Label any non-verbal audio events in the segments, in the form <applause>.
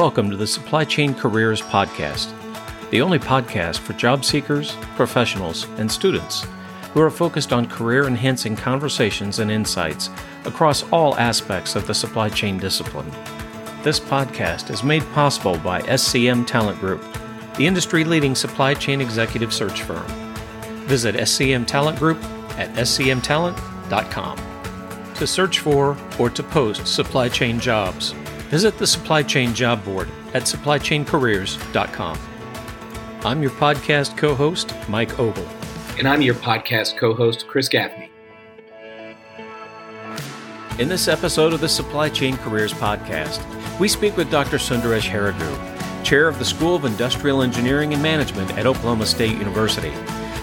Welcome to the Supply Chain Careers Podcast, the only podcast for job seekers, professionals, and students who are focused on career enhancing conversations and insights across all aspects of the supply chain discipline. This podcast is made possible by SCM Talent Group, the industry leading supply chain executive search firm. Visit SCM Talent Group at scmtalent.com to search for or to post supply chain jobs. Visit the Supply Chain Job Board at supplychaincareers.com. I'm your podcast co host, Mike Ogle. And I'm your podcast co host, Chris Gaffney. In this episode of the Supply Chain Careers Podcast, we speak with Dr. Sunderesh Heragu, Chair of the School of Industrial Engineering and Management at Oklahoma State University.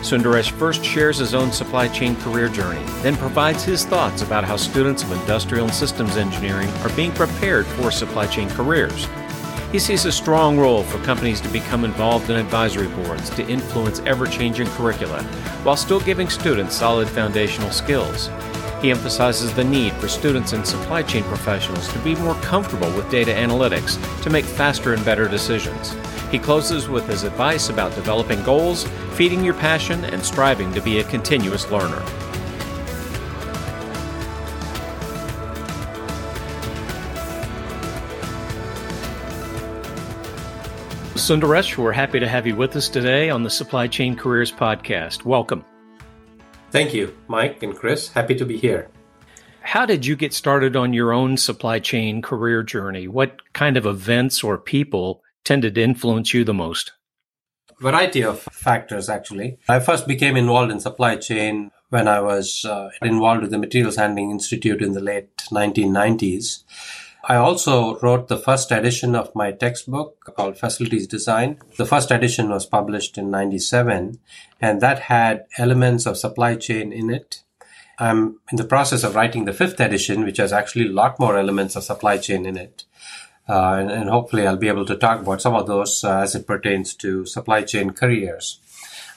Sunderesh first shares his own supply chain career journey, then provides his thoughts about how students of industrial and systems engineering are being prepared for supply chain careers. He sees a strong role for companies to become involved in advisory boards to influence ever changing curricula while still giving students solid foundational skills. He emphasizes the need for students and supply chain professionals to be more comfortable with data analytics to make faster and better decisions. He closes with his advice about developing goals, feeding your passion, and striving to be a continuous learner. Sunderesh, we're happy to have you with us today on the Supply Chain Careers Podcast. Welcome. Thank you, Mike and Chris. Happy to be here. How did you get started on your own supply chain career journey? What kind of events or people tended to influence you the most? Variety of factors, actually. I first became involved in supply chain when I was uh, involved with the Materials Handling Institute in the late 1990s. I also wrote the first edition of my textbook called Facilities Design. The first edition was published in 97 and that had elements of supply chain in it. I'm in the process of writing the fifth edition, which has actually a lot more elements of supply chain in it. Uh, and, and, hopefully I'll be able to talk about some of those uh, as it pertains to supply chain careers.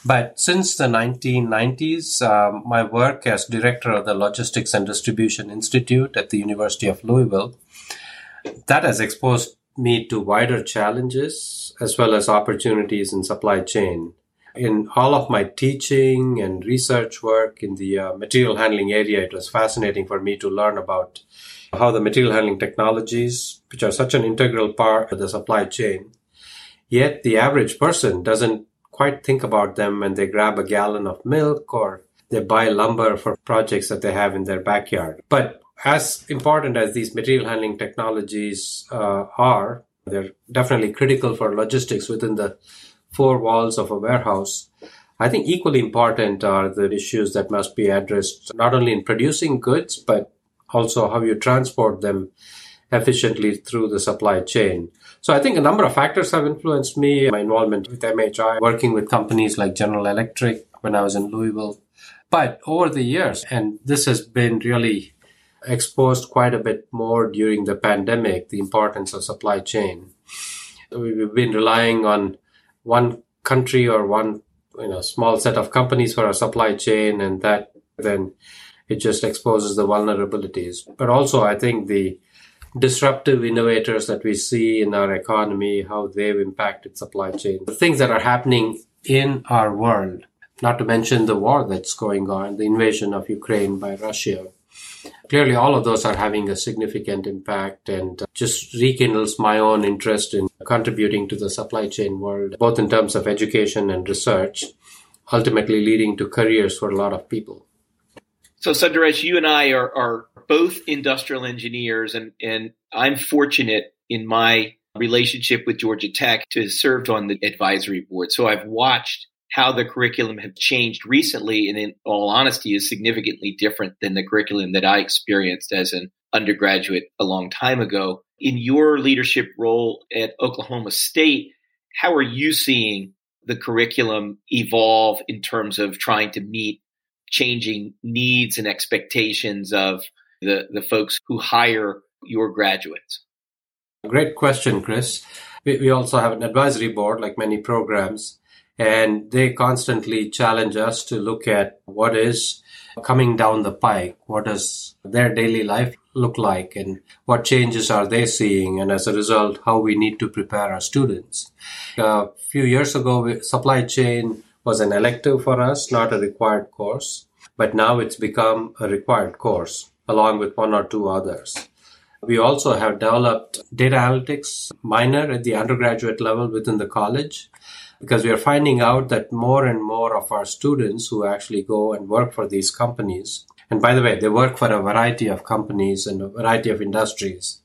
But since the 1990s, um, my work as director of the Logistics and Distribution Institute at the University of Louisville, that has exposed me to wider challenges as well as opportunities in supply chain. In all of my teaching and research work in the uh, material handling area, it was fascinating for me to learn about how the material handling technologies, which are such an integral part of the supply chain, yet the average person doesn't quite think about them when they grab a gallon of milk or they buy lumber for projects that they have in their backyard. But as important as these material handling technologies uh, are, they're definitely critical for logistics within the four walls of a warehouse. I think equally important are the issues that must be addressed not only in producing goods, but also how you transport them efficiently through the supply chain. So I think a number of factors have influenced me, my involvement with MHI, working with companies like General Electric when I was in Louisville. But over the years, and this has been really exposed quite a bit more during the pandemic, the importance of supply chain. We've been relying on one country or one you know small set of companies for our supply chain and that then it just exposes the vulnerabilities. But also, I think the disruptive innovators that we see in our economy, how they've impacted supply chain, the things that are happening in our world, not to mention the war that's going on, the invasion of Ukraine by Russia. Clearly, all of those are having a significant impact and just rekindles my own interest in contributing to the supply chain world, both in terms of education and research, ultimately leading to careers for a lot of people. So, Sunderesh, you and I are, are both industrial engineers, and, and I'm fortunate in my relationship with Georgia Tech to have served on the advisory board. So I've watched how the curriculum have changed recently, and in all honesty, is significantly different than the curriculum that I experienced as an undergraduate a long time ago. In your leadership role at Oklahoma State, how are you seeing the curriculum evolve in terms of trying to meet changing needs and expectations of the, the folks who hire your graduates? Great question, Chris. We, we also have an advisory board, like many programs, and they constantly challenge us to look at what is coming down the pike. What does their daily life look like and what changes are they seeing and as a result how we need to prepare our students a few years ago supply chain was an elective for us not a required course but now it's become a required course along with one or two others we also have developed data analytics minor at the undergraduate level within the college because we are finding out that more and more of our students who actually go and work for these companies and by the way, they work for a variety of companies and a variety of industries.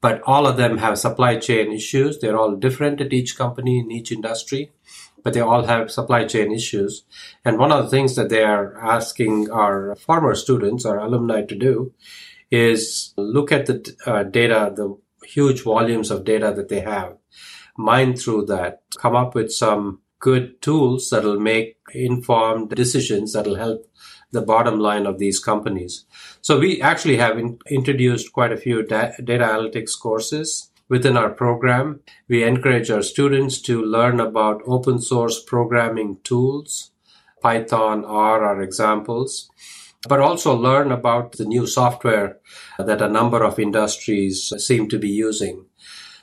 But all of them have supply chain issues. They're all different at each company in each industry, but they all have supply chain issues. And one of the things that they are asking our former students or alumni to do is look at the uh, data, the huge volumes of data that they have, mine through that, come up with some good tools that'll make informed decisions that'll help the bottom line of these companies. So we actually have in, introduced quite a few da- data analytics courses within our program. We encourage our students to learn about open source programming tools. Python, R are examples, but also learn about the new software that a number of industries seem to be using.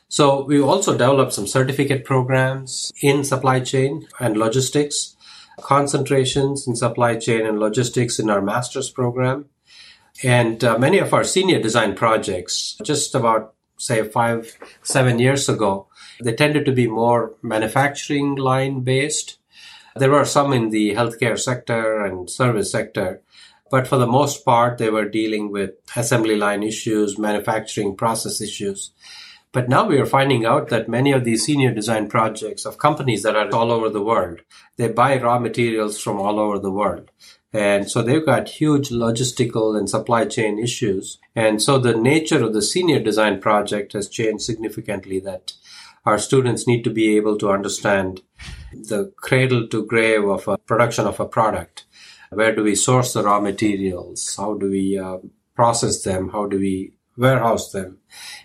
So we also developed some certificate programs in supply chain and logistics concentrations in supply chain and logistics in our master's program. And uh, many of our senior design projects, just about, say, five, seven years ago, they tended to be more manufacturing line based. There were some in the healthcare sector and service sector, but for the most part, they were dealing with assembly line issues, manufacturing process issues. But now we are finding out that many of these senior design projects of companies that are all over the world, they buy raw materials from all over the world. And so they've got huge logistical and supply chain issues. And so the nature of the senior design project has changed significantly that our students need to be able to understand the cradle to grave of a production of a product. Where do we source the raw materials? How do we uh, process them? How do we warehouse them?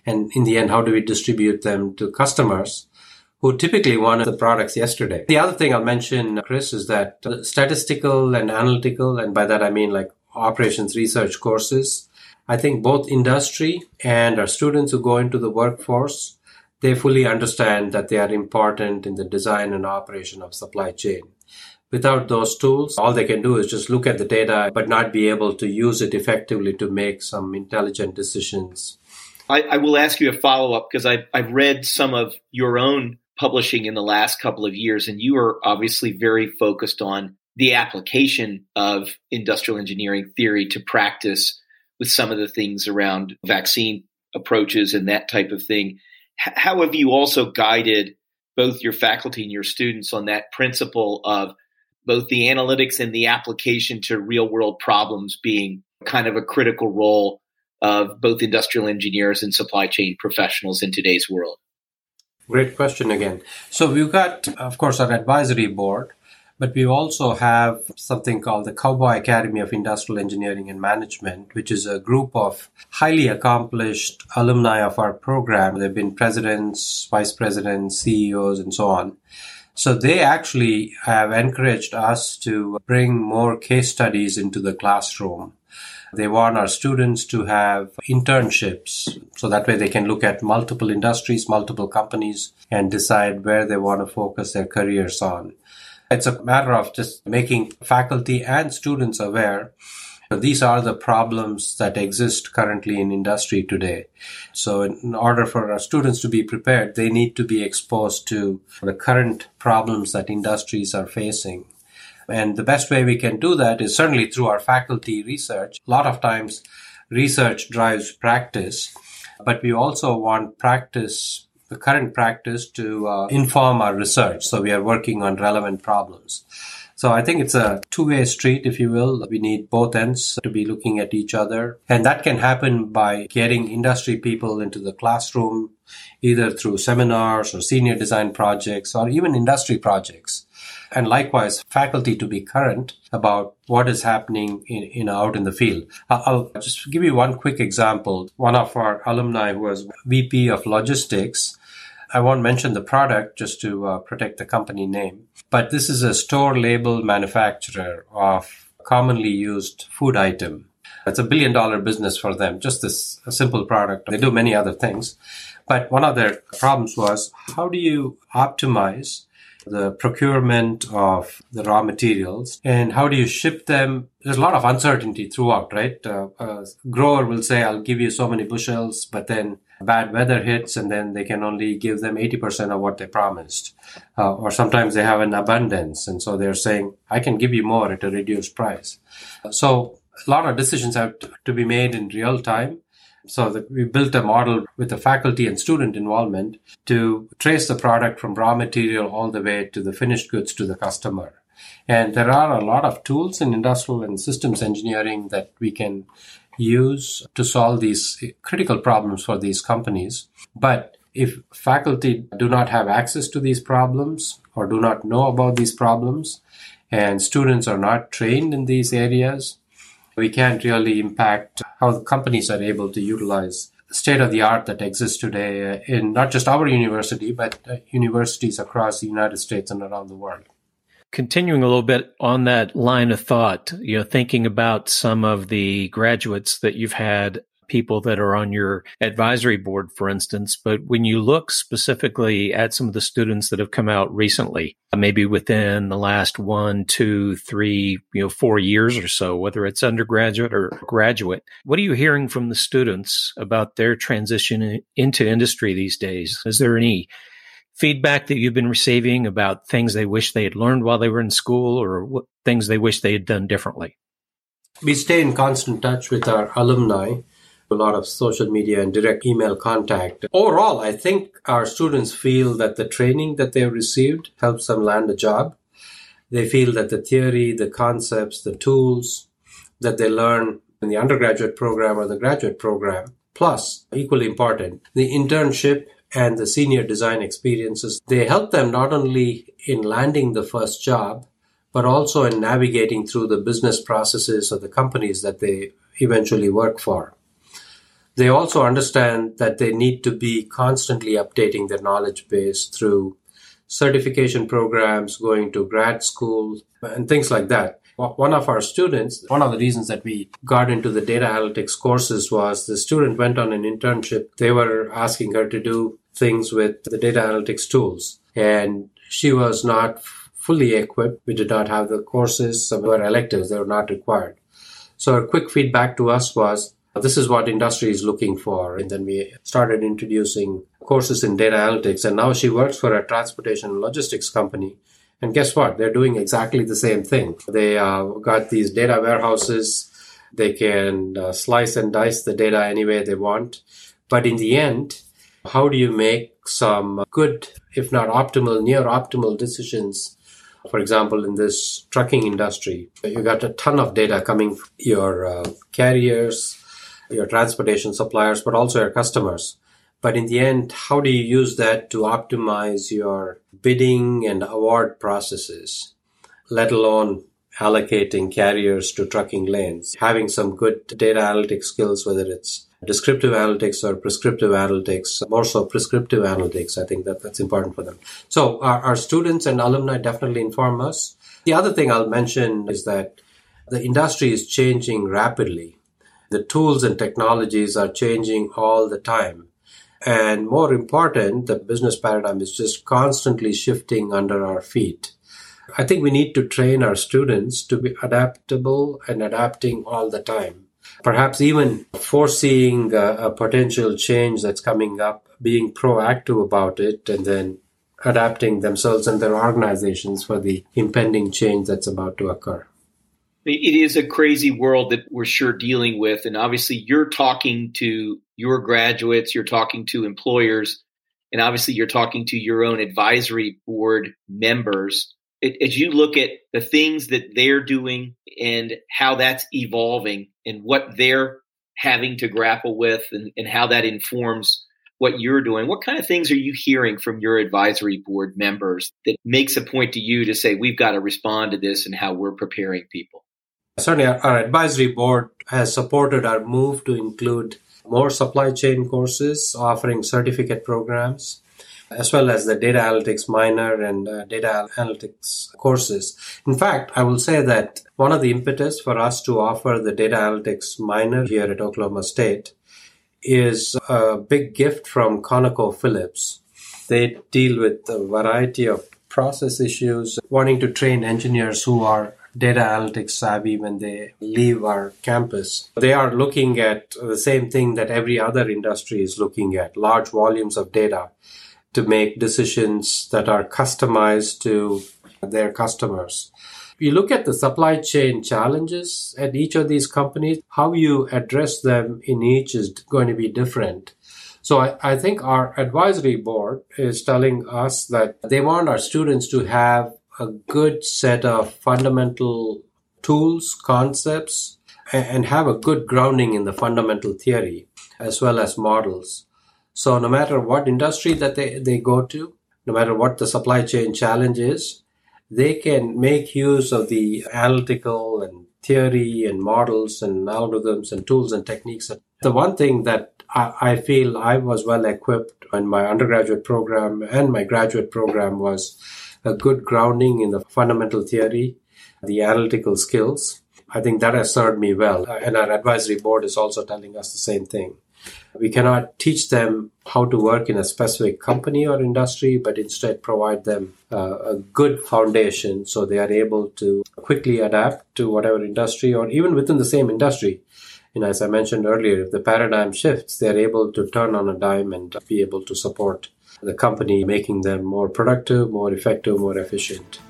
And in the end, how do we distribute them to customers who typically wanted the products yesterday? The other thing I'll mention, Chris, is that statistical and analytical, and by that I mean like operations research courses, I think both industry and our students who go into the workforce, they fully understand that they are important in the design and operation of supply chain. Without those tools, all they can do is just look at the data, but not be able to use it effectively to make some intelligent decisions. I, I will ask you a follow up because I've, I've read some of your own publishing in the last couple of years, and you are obviously very focused on the application of industrial engineering theory to practice with some of the things around vaccine approaches and that type of thing. How have you also guided both your faculty and your students on that principle of both the analytics and the application to real world problems being kind of a critical role of both industrial engineers and supply chain professionals in today's world? Great question again. So we've got, of course, our advisory board, but we also have something called the Cowboy Academy of Industrial Engineering and Management, which is a group of highly accomplished alumni of our program. They've been presidents, vice presidents, CEOs, and so on. So they actually have encouraged us to bring more case studies into the classroom. They want our students to have internships so that way they can look at multiple industries, multiple companies and decide where they want to focus their careers on. It's a matter of just making faculty and students aware these are the problems that exist currently in industry today. So in order for our students to be prepared, they need to be exposed to the current problems that industries are facing. And the best way we can do that is certainly through our faculty research. A lot of times research drives practice, but we also want practice the current practice to uh, inform our research. So we are working on relevant problems. So I think it's a two-way street, if you will. We need both ends to be looking at each other. And that can happen by getting industry people into the classroom, either through seminars or senior design projects or even industry projects. And likewise, faculty to be current about what is happening in, in out in the field. I'll just give you one quick example. One of our alumni who was VP of logistics I won't mention the product just to uh, protect the company name, but this is a store label manufacturer of commonly used food item. It's a billion dollar business for them, just this simple product. They do many other things. But one of their problems was how do you optimize the procurement of the raw materials and how do you ship them there's a lot of uncertainty throughout right uh, grower will say i'll give you so many bushels but then bad weather hits and then they can only give them 80% of what they promised uh, or sometimes they have an abundance and so they're saying i can give you more at a reduced price so a lot of decisions have to be made in real time so that we built a model with the faculty and student involvement to trace the product from raw material all the way to the finished goods to the customer. And there are a lot of tools in industrial and systems engineering that we can use to solve these critical problems for these companies. But if faculty do not have access to these problems or do not know about these problems, and students are not trained in these areas, we can't really impact how companies are able to utilize state of the art that exists today in not just our university, but uh, universities across the United States and around the world. Continuing a little bit on that line of thought, you know, thinking about some of the graduates that you've had people that are on your advisory board, for instance. But when you look specifically at some of the students that have come out recently, uh, maybe within the last one, two, three, you know, four years or so, whether it's undergraduate or graduate, what are you hearing from the students about their transition into industry these days? Is there any feedback that you've been receiving about things they wish they had learned while they were in school or what things they wish they had done differently? We stay in constant touch with our alumni a lot of social media and direct email contact. Overall, I think our students feel that the training that they've received helps them land a job. They feel that the theory, the concepts, the tools that they learn in the undergraduate program or the graduate program, plus, equally important, the internship and the senior design experiences, they help them not only in landing the first job, but also in navigating through the business processes of the companies that they eventually work for. They also understand that they need to be constantly updating their knowledge base through certification programs, going to grad school, and things like that. One of our students, one of the reasons that we got into the data analytics courses was the student went on an internship. They were asking her to do things with the data analytics tools, and she was not fully equipped. We did not have the courses, some were electives, they were not required. So, her quick feedback to us was this is what industry is looking for. And then we started introducing courses in data analytics. And now she works for a transportation logistics company. And guess what? They're doing exactly the same thing. They uh, got these data warehouses. They can uh, slice and dice the data any way they want. But in the end, how do you make some good, if not optimal, near optimal decisions? For example, in this trucking industry, you got a ton of data coming from your uh, carriers, your transportation suppliers, but also your customers. But in the end, how do you use that to optimize your bidding and award processes, let alone allocating carriers to trucking lanes? Having some good data analytic skills, whether it's descriptive analytics or prescriptive analytics, more so prescriptive analytics, I think that that's important for them. So our, our students and alumni definitely inform us. The other thing I'll mention is that the industry is changing rapidly the tools and technologies are changing all the time. And more important, the business paradigm is just constantly shifting under our feet. I think we need to train our students to be adaptable and adapting all the time. Perhaps even foreseeing a, a potential change that's coming up, being proactive about it, and then adapting themselves and their organizations for the impending change that's about to occur it is a crazy world that we're sure dealing with. And obviously, you're talking to your graduates, you're talking to employers, and obviously, you're talking to your own advisory board members. As you look at the things that they're doing and how that's evolving and what they're having to grapple with and, and how that informs what you're doing, what kind of things are you hearing from your advisory board members that makes a point to you to say, we've got to respond to this and how we're preparing people? Certainly, our advisory board has supported our move to include more supply chain courses, offering certificate programs. As well as the data analytics minor and uh, data analytics courses. In fact, I will say that one of the impetus for us to offer the data analytics minor here at Oklahoma State is a big gift from ConocoPhillips. They deal with a variety of process issues, wanting to train engineers who are data analytics savvy when they leave our campus. They are looking at the same thing that every other industry is looking at large volumes of data to make decisions that are customized to their customers. You look at the supply chain challenges at each of these companies, how you address them in each is going to be different. So I, I, think our advisory board is telling us that they want our students to have a good set of fundamental tools, concepts, and have a good grounding in the fundamental theory as well as models. So no matter what industry that they, they go to, no matter what the supply chain challenge is, they can make use of the analytical and theory and models and algorithms and tools and techniques. The one thing that I, I feel I was well equipped in my undergraduate program and my graduate program was a good grounding in the fundamental theory, the analytical skills. I think that has served me well. And our advisory board is also telling us the same thing. We cannot teach them how to work in a specific company or industry, but instead provide them uh, a good foundation so they are able to quickly adapt to whatever industry or even within the same industry. Know, as I mentioned earlier, if the paradigm shifts, they're able to turn on a dime and be able to support the company, making them more productive, more effective, more efficient.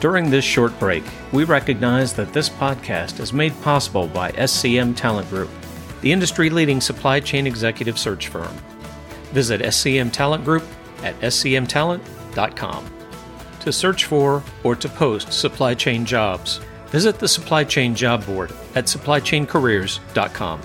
During this short break, we recognize that this podcast is made possible by SCM Talent Group the industry leading supply chain executive search firm. Visit SCM Talent Group at scmtalent.com. To search for or to post supply chain jobs, visit the Supply Chain Job Board at supplychaincareers.com.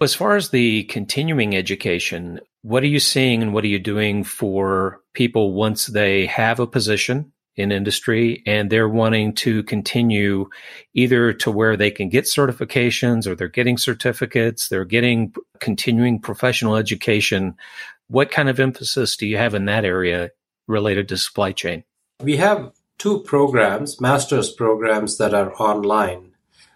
As far as the continuing education, what are you seeing and what are you doing for people once they have a position in industry and they're wanting to continue either to where they can get certifications or they're getting certificates, they're getting continuing professional education. What kind of emphasis do you have in that area related to supply chain? We have two programs, master's programs that are online.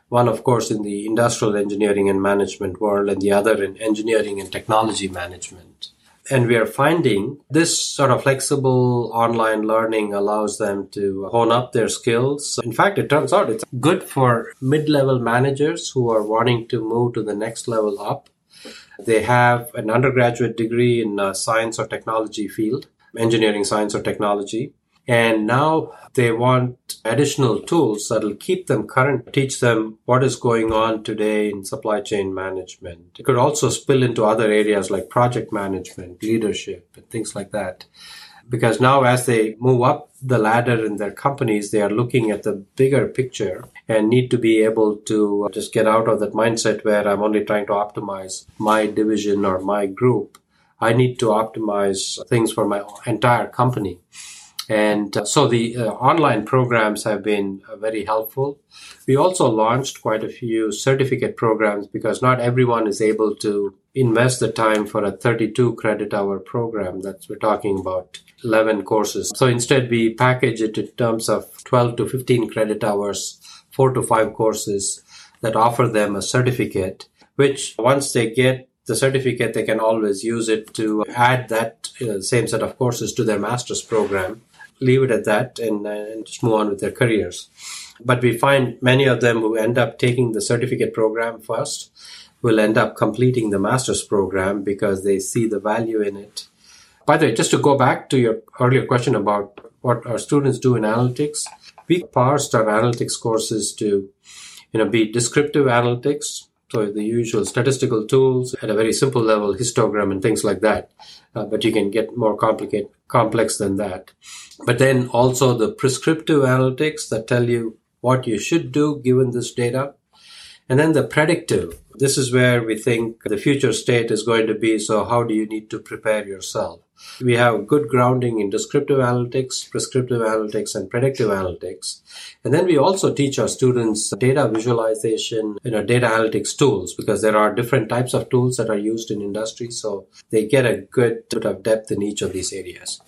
One, of course, in the industrial engineering and management world, and the other in engineering and technology management. And we are finding this sort of flexible online learning allows them to hone up their skills. In fact, it turns out it's good for mid level managers who are wanting to move to the next level up. They have an undergraduate degree in uh, science or technology field, engineering, science, or technology. And now they want additional tools that'll keep them current, teach them what is going on today in supply chain management. It could also spill into other areas like project management, leadership, and things like that. Because now as they move up the ladder in their companies, they are looking at the bigger picture and need to be able to just get out of that mindset where I'm only trying to optimize my division or my group. I need to optimize things for my entire company. And uh, so the uh, online programs have been uh, very helpful. We also launched quite a few certificate programs because not everyone is able to invest the time for a 32 credit hour program. That's we're talking about 11 courses. So instead we package it in terms of 12 to 15 credit hours, four to five courses that offer them a certificate, which once they get the certificate, they can always use it to add that uh, same set of courses to their master's program leave it at that and, uh, and just move on with their careers. But we find many of them who end up taking the certificate program first will end up completing the master's program because they see the value in it. By the way, just to go back to your earlier question about what our students do in analytics, we parsed our analytics courses to, you know, be descriptive analytics, so the usual statistical tools at a very simple level, histogram and things like that. Uh, but you can get more complicated, complex than that. But then also the prescriptive analytics that tell you what you should do given this data. And then the predictive. This is where we think the future state is going to be. So how do you need to prepare yourself? We have good grounding in descriptive analytics, prescriptive analytics, and predictive analytics. And then we also teach our students data visualization, you know, data analytics tools because there are different types of tools that are used in industry. So they get a good bit of depth in each of these areas.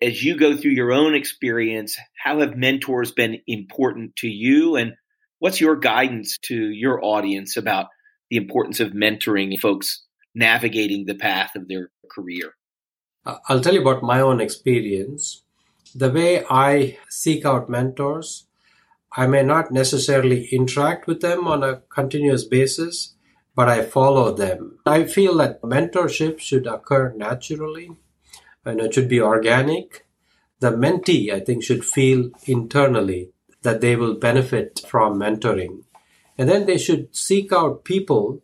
As you go through your own experience, how have mentors been important to you? And what's your guidance to your audience about the importance of mentoring folks navigating the path of their career? Uh, I'll tell you about my own experience. The way I seek out mentors, I may not necessarily interact with them on a continuous basis, but I follow them. I feel that mentorship should occur naturally and it should be organic. The mentee, I think, should feel internally that they will benefit from mentoring. And then they should seek out people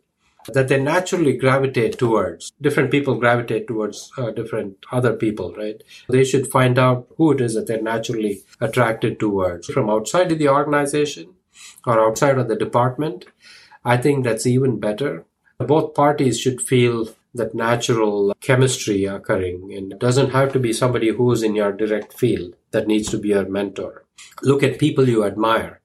that they naturally gravitate towards. Different people gravitate towards uh, different other people, right? They should find out who it is that they're naturally attracted towards from outside of the organization or outside of the department. I think that's even better. Both parties should feel that natural chemistry occurring and it doesn't have to be somebody who's in your direct field that needs to be your mentor. Look at people you admire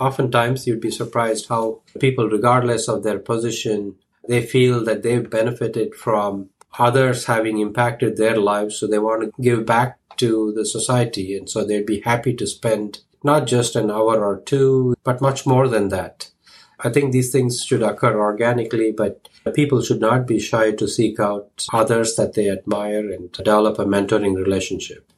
oftentimes you'd be surprised how people, regardless of their position, they feel that they've benefited from others having impacted their lives. So they want to give back to the society. And so they'd be happy to spend not just an hour or two, but much more than that. I think these things should occur organically, but people should not be shy to seek out others that they admire and develop a mentoring relationship.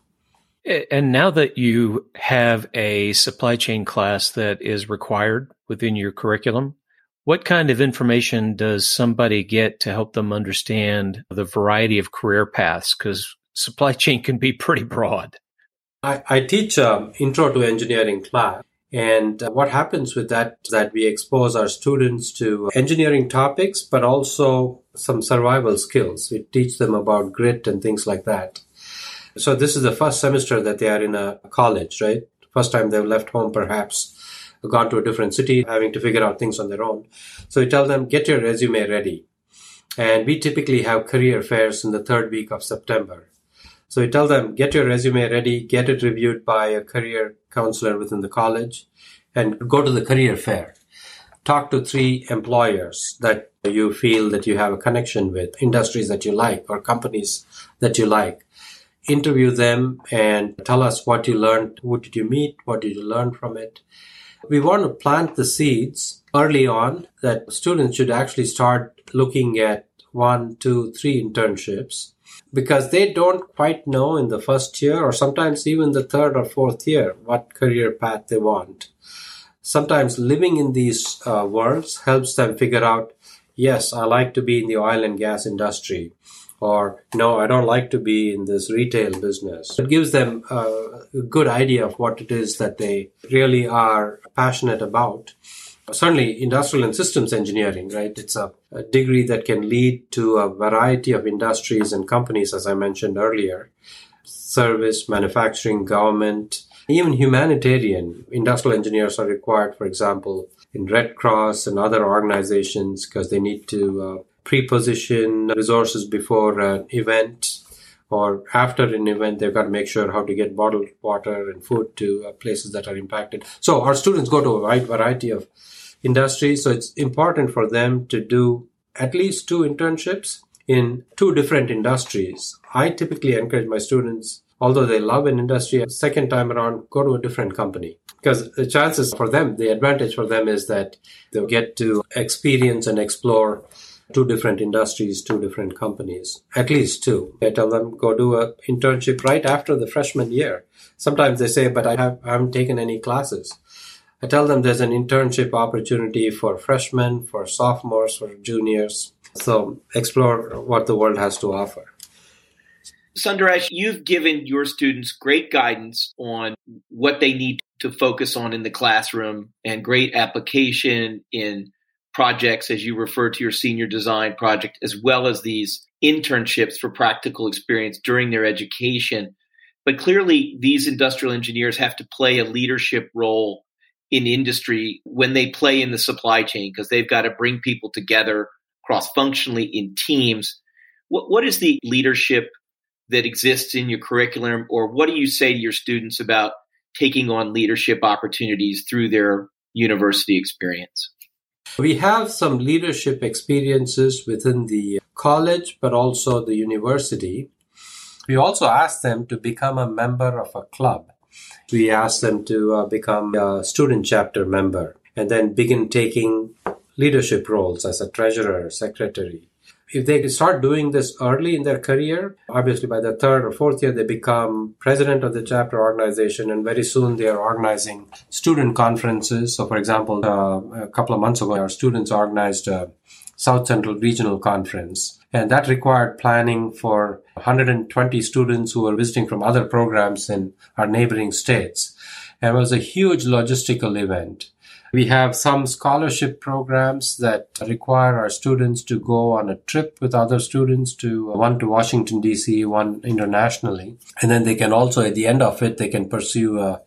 And now that you have a supply chain class that is required within your curriculum, what kind of information does somebody get to help them understand the variety of career paths? Because supply <laughs> chain can be pretty broad. I, I teach an intro to engineering class. And uh, what happens with that that we expose our students to engineering topics, but also some survival skills. We teach them about grit and things like that. So this is the first semester that they are in a college, right? First time they've left home, perhaps gone to a different city, having to figure out things on their own. So we tell them, get your resume ready. And we typically have career fairs in the third week of September. So we tell them, get your resume ready, get it reviewed by a career counselor within the college, and go to the career fair. Talk to three employers that you feel that you have a connection with, industries that you like, or companies that you like interview them and tell us what you learned. Who did you meet? What did you learn from it? We want to plant the seeds early on that students should actually start looking at one, two, three internships because they don't quite know in the first year or sometimes even the third or fourth year what career path they want. Sometimes living in these uh, worlds helps them figure out, yes, I like to be in the oil and gas industry or no, I don't like to be in this retail business. It gives them a good idea of what it is that they really are passionate about. Certainly, industrial and systems engineering, right? It's a, a degree that can lead to a variety of industries and companies, as I mentioned earlier service, manufacturing, government, even humanitarian. Industrial engineers are required, for example, in Red Cross and other organizations because they need to uh, pre-position resources before an event or after an event, they've got to make sure how to get bottled water and food to uh, places that are impacted. So our students go to a wide variety of industries. So it's important for them to do at least two internships in two different industries. I typically encourage my students, although they love an industry, second time around, go to a different company. Because the chances for them, the advantage for them is that they'll get to experience and explore two different industries, two different companies, at least two. I tell them go do a internship right after the freshman year. Sometimes they say, but I, have, I haven't taken any classes. I tell them there's an internship opportunity for freshmen, for sophomores, for juniors. So explore what the world has to offer. Sunderesh, you've given your students great guidance on what they need to focus on in the classroom and great application in projects, as you refer to your senior design project, as well as these internships for practical experience during their education. But clearly, these industrial engineers have to play a leadership role in industry when they play in the supply chain because they've got to bring people together cross functionally in teams. What, what is the leadership that exists in your curriculum, or what do you say to your students about taking on leadership opportunities through their university experience? We have some leadership experiences within the college, but also the university. We also ask them to become a member of a club. We ask them to uh, become a student chapter member and then begin taking leadership roles as a treasurer, secretary, if they start doing this early in their career, obviously by the third or fourth year, they become president of the chapter organization, and very soon they are organizing student conferences. So, for example, uh, a couple of months ago, our students organized a South Central Regional Conference, and that required planning for 120 students who were visiting from other programs in our neighboring states. And it was a huge logistical event. We have some scholarship programs that require our students to go on a trip with other students to one to Washington DC, one internationally. And then they can also, at the end of it, they can pursue a,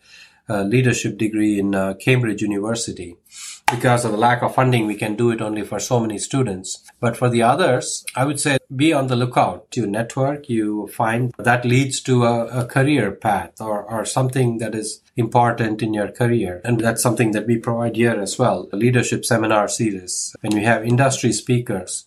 a leadership degree in uh, Cambridge University because of the lack of funding, we can do it only for so many students. But for the others, I would say be on the lookout. You network, you find that leads to a, a career path or, or something that is important in your career. And that's something that we provide here as well. A leadership seminar series. When we have industry speakers,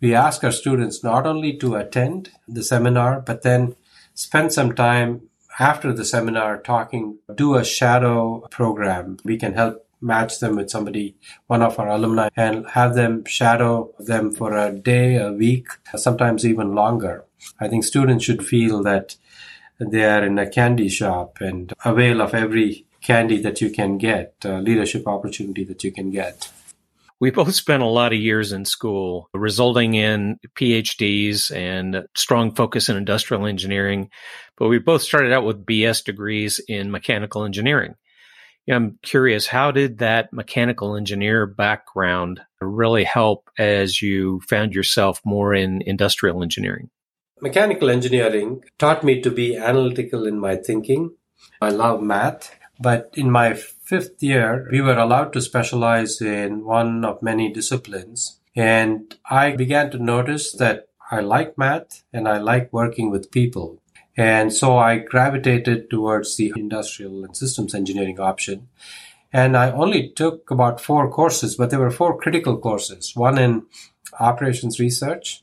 we ask our students not only to attend the seminar, but then spend some time after the seminar talking, do a shadow program. We can help match them with somebody, one of our alumni, and have them shadow them for a day, a week, sometimes even longer. I think students should feel that they are in a candy shop and avail of every candy that you can get, uh, leadership opportunity that you can get. We both spent a lot of years in school, resulting in PhDs and strong focus in industrial engineering. But we both started out with BS degrees in mechanical engineering. I'm curious, how did that mechanical engineer background really help as you found yourself more in industrial engineering? Mechanical engineering taught me to be analytical in my thinking. I love math, but in my fifth year, we were allowed to specialize in one of many disciplines. And I began to notice that I like math and I like working with people. And so I gravitated towards the industrial and systems engineering option. And I only took about four courses, but there were four critical courses. One in operations research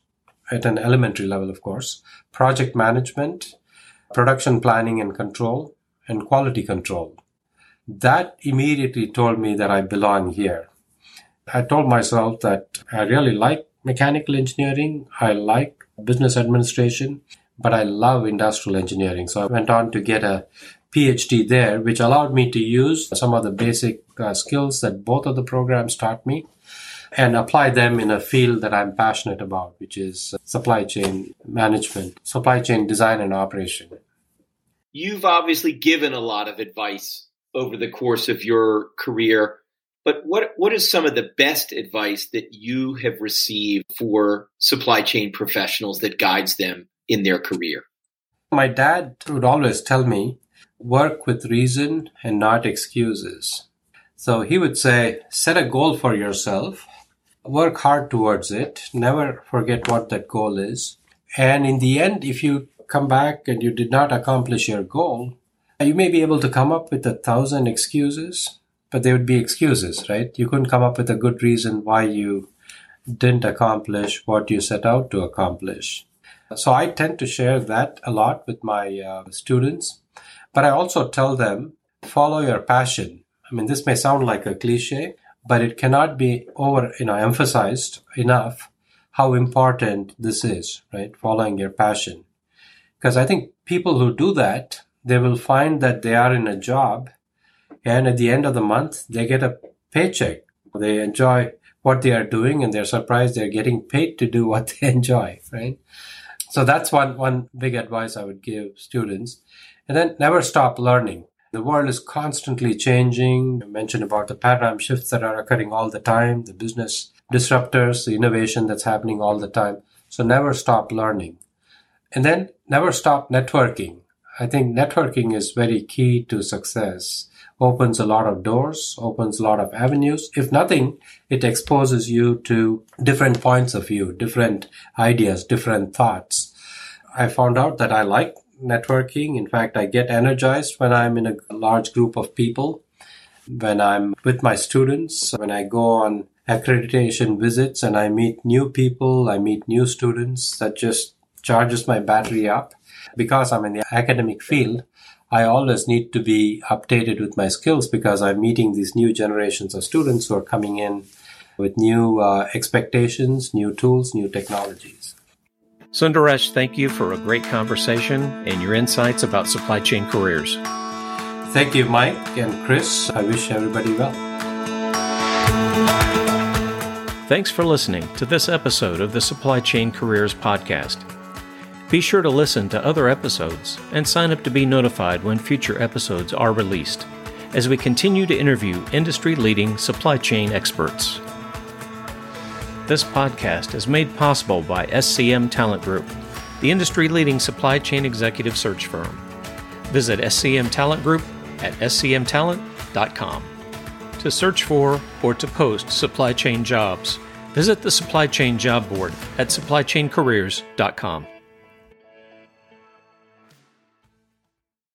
at an elementary level, of course, project management, production planning and control, and quality control. That immediately told me that I belong here. I told myself that I really like mechanical engineering. I like business administration but I love industrial engineering. So I went on to get a PhD there, which allowed me to use some of the basic uh, skills that both of the programs taught me and apply them in a field that I'm passionate about, which is uh, supply chain management, supply chain design and operation. You've obviously given a lot of advice over the course of your career, but what what is some of the best advice that you have received for supply chain professionals that guides them in their career. My dad would always tell me, work with reason and not excuses. So he would say, set a goal for yourself, work hard towards it, never forget what that goal is. And in the end, if you come back and you did not accomplish your goal, you may be able to come up with a thousand excuses, but they would be excuses, right? You couldn't come up with a good reason why you didn't accomplish what you set out to accomplish. So I tend to share that a lot with my uh, students, but I also tell them follow your passion. I mean, this may sound like a cliche, but it cannot be over, you know, emphasized enough how important this is, right? Following your passion. Because I think people who do that, they will find that they are in a job and at the end of the month, they get a paycheck. They enjoy what they are doing and they're surprised they're getting paid to do <laughs> what they enjoy, right? So that's one, one big advice I would give students. And then never stop learning. The world is constantly changing. You mentioned about the paradigm shifts that are occurring all the time, the business disruptors, the innovation that's happening all the time. So never stop learning. And then never stop networking. I think networking is very key to success. Opens a lot of doors, opens a lot of avenues. If nothing, it exposes you to different points of view, different ideas, different thoughts. I found out that I like networking. In fact, I get energized when I'm in a large group of people, when I'm with my students, when I go on accreditation visits and I meet new people, I meet new students that just charges my battery up. Because I'm in the academic field, I always need to be updated with my skills because I'm meeting these new generations of students who are coming in with new uh, expectations, new tools, new technologies. Sunderesh, thank you for a great conversation and your insights about supply chain careers. Thank you, Mike and Chris. I wish everybody well. Thanks for listening to this episode of the Supply Chain Careers Podcast. Be sure to listen to other episodes and sign up to be notified when future episodes are released as we continue to interview industry leading supply chain experts. This podcast is made possible by SCM Talent Group, the industry leading supply chain executive search firm. Visit SCM Talent Group at scmtalent.com. To search for or to post supply chain jobs, visit the Supply Chain Job Board at supplychaincareers.com.